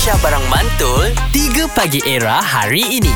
Aisyah Barang Mantul 3 Pagi Era hari ini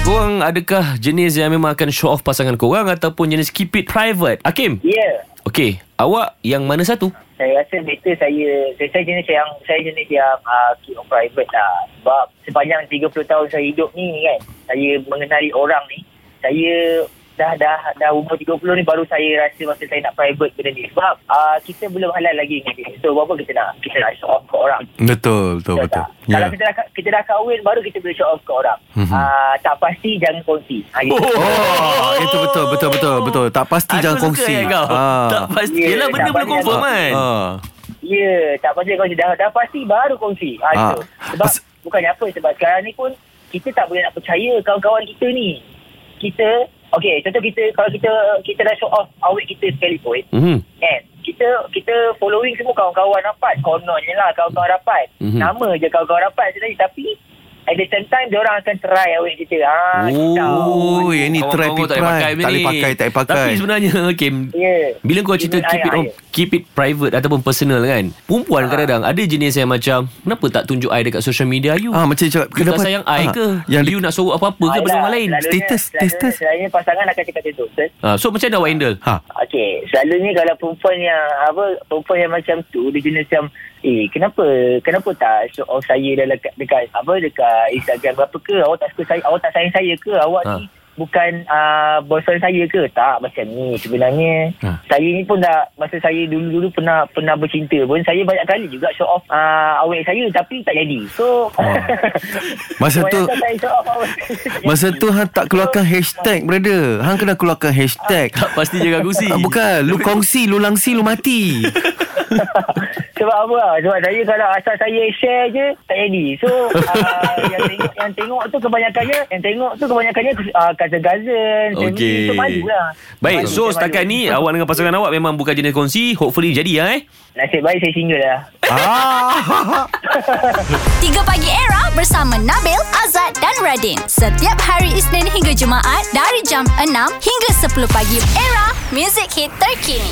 Korang adakah jenis yang memang akan show off pasangan korang Ataupun jenis keep it private Hakim? Ya. Okey, awak yang mana satu? Saya rasa better saya saya, saya jenis yang saya jenis yang uh, keep on private lah. Sebab sepanjang 30 tahun saya hidup ni kan, saya mengenali orang ni, saya dah dah dah umur 30 ni baru saya rasa masa saya nak private benda ni. Sebab uh, kita belum halal lagi dengan dia. So apa kita nak kita nak show off ke orang. Betul, betul, Betul betul. Kalau Ya. kita dah kita dah kahwin baru kita boleh show off ke orang. Mhm. Uh, tak pasti jangan kongsi. Ha, gitu. Oh, itu betul, betul, betul, betul. Tak pasti Aku jangan kongsi. kau Ah. Tak pasti Ya, Yelah benda pasti confirm kan Ah. Ya, tak pasti kongsi. Dah, dah pasti baru kongsi. Ha, Ah. itu. Sebab Pas- bukannya apa. Sebab sekarang ni pun kita tak boleh nak percaya kawan-kawan kita ni. Kita, okay, contoh kita, kalau kita kita dah show off awet kita sekalipun, Mhm. kan, kita kita following semua kawan-kawan rapat. Kononnya lah kawan-kawan rapat. Mhm. Nama je kawan-kawan rapat sebenarnya. Tapi, at the same time, diorang akan try awet kita. Ha, Oh, yang ni try tak boleh pakai Tak boleh pakai, tak boleh pakai. Tapi sebenarnya Hakim Ya. Bila kau cerita keep it on, keep it private ataupun personal kan Perempuan Ah. kadang-kadang ada jenis yang macam Kenapa tak tunjuk I dekat social media you Ah, macam cakap, You tak sayang I ah, ke yang You nak sorok apa-apa ke pada orang lain Selalunya- Status, selalunya- status. Selalunya pasangan akan cakap macam tu. Ah, So macam mana awak handle Ha. Okey, selalunya kalau perempuan yang apa perempuan yang macam tu dia jenis macam eh kenapa kenapa tak show off saya dalam dekat, dekat apa dekat Instagram berapa ke awak tak suka saya awak tak sayang saya ke awak Ha. ni bukan uh, boyfriend saya ke tak macam ni sebenarnya Ha. saya ni pun dah masa saya dulu-dulu pernah pernah bercinta pun saya banyak kali juga show off uh, awet saya tapi tak jadi so Masa tu- saya. Masa tu hang tak keluarkan hashtag brother. Hang kena keluarkan hashtag. Tak pasti jaga gusi Ah, bukan, lu kongsi, lu langsi, lu mati. Sebab apa lah? Sebab saya kalau asal saya share je tak jadi. So uh, yang tengok yang tengok tu kebanyakannya yang tengok tu kebanyakannya uh, cousin-cousin, Okey. tu malu lah. Baik Malu, so setakat ni Awak dengan pasangan awak Memang bukan jenis kongsi Hopefully jadi ya eh Nasib baik saya single lah. ah. 3 Pagi Era bersama Nabil, Azad dan Radin. Setiap hari Isnin hingga Jumaat dari jam 6 hingga 10 pagi. Era, music hit terkini.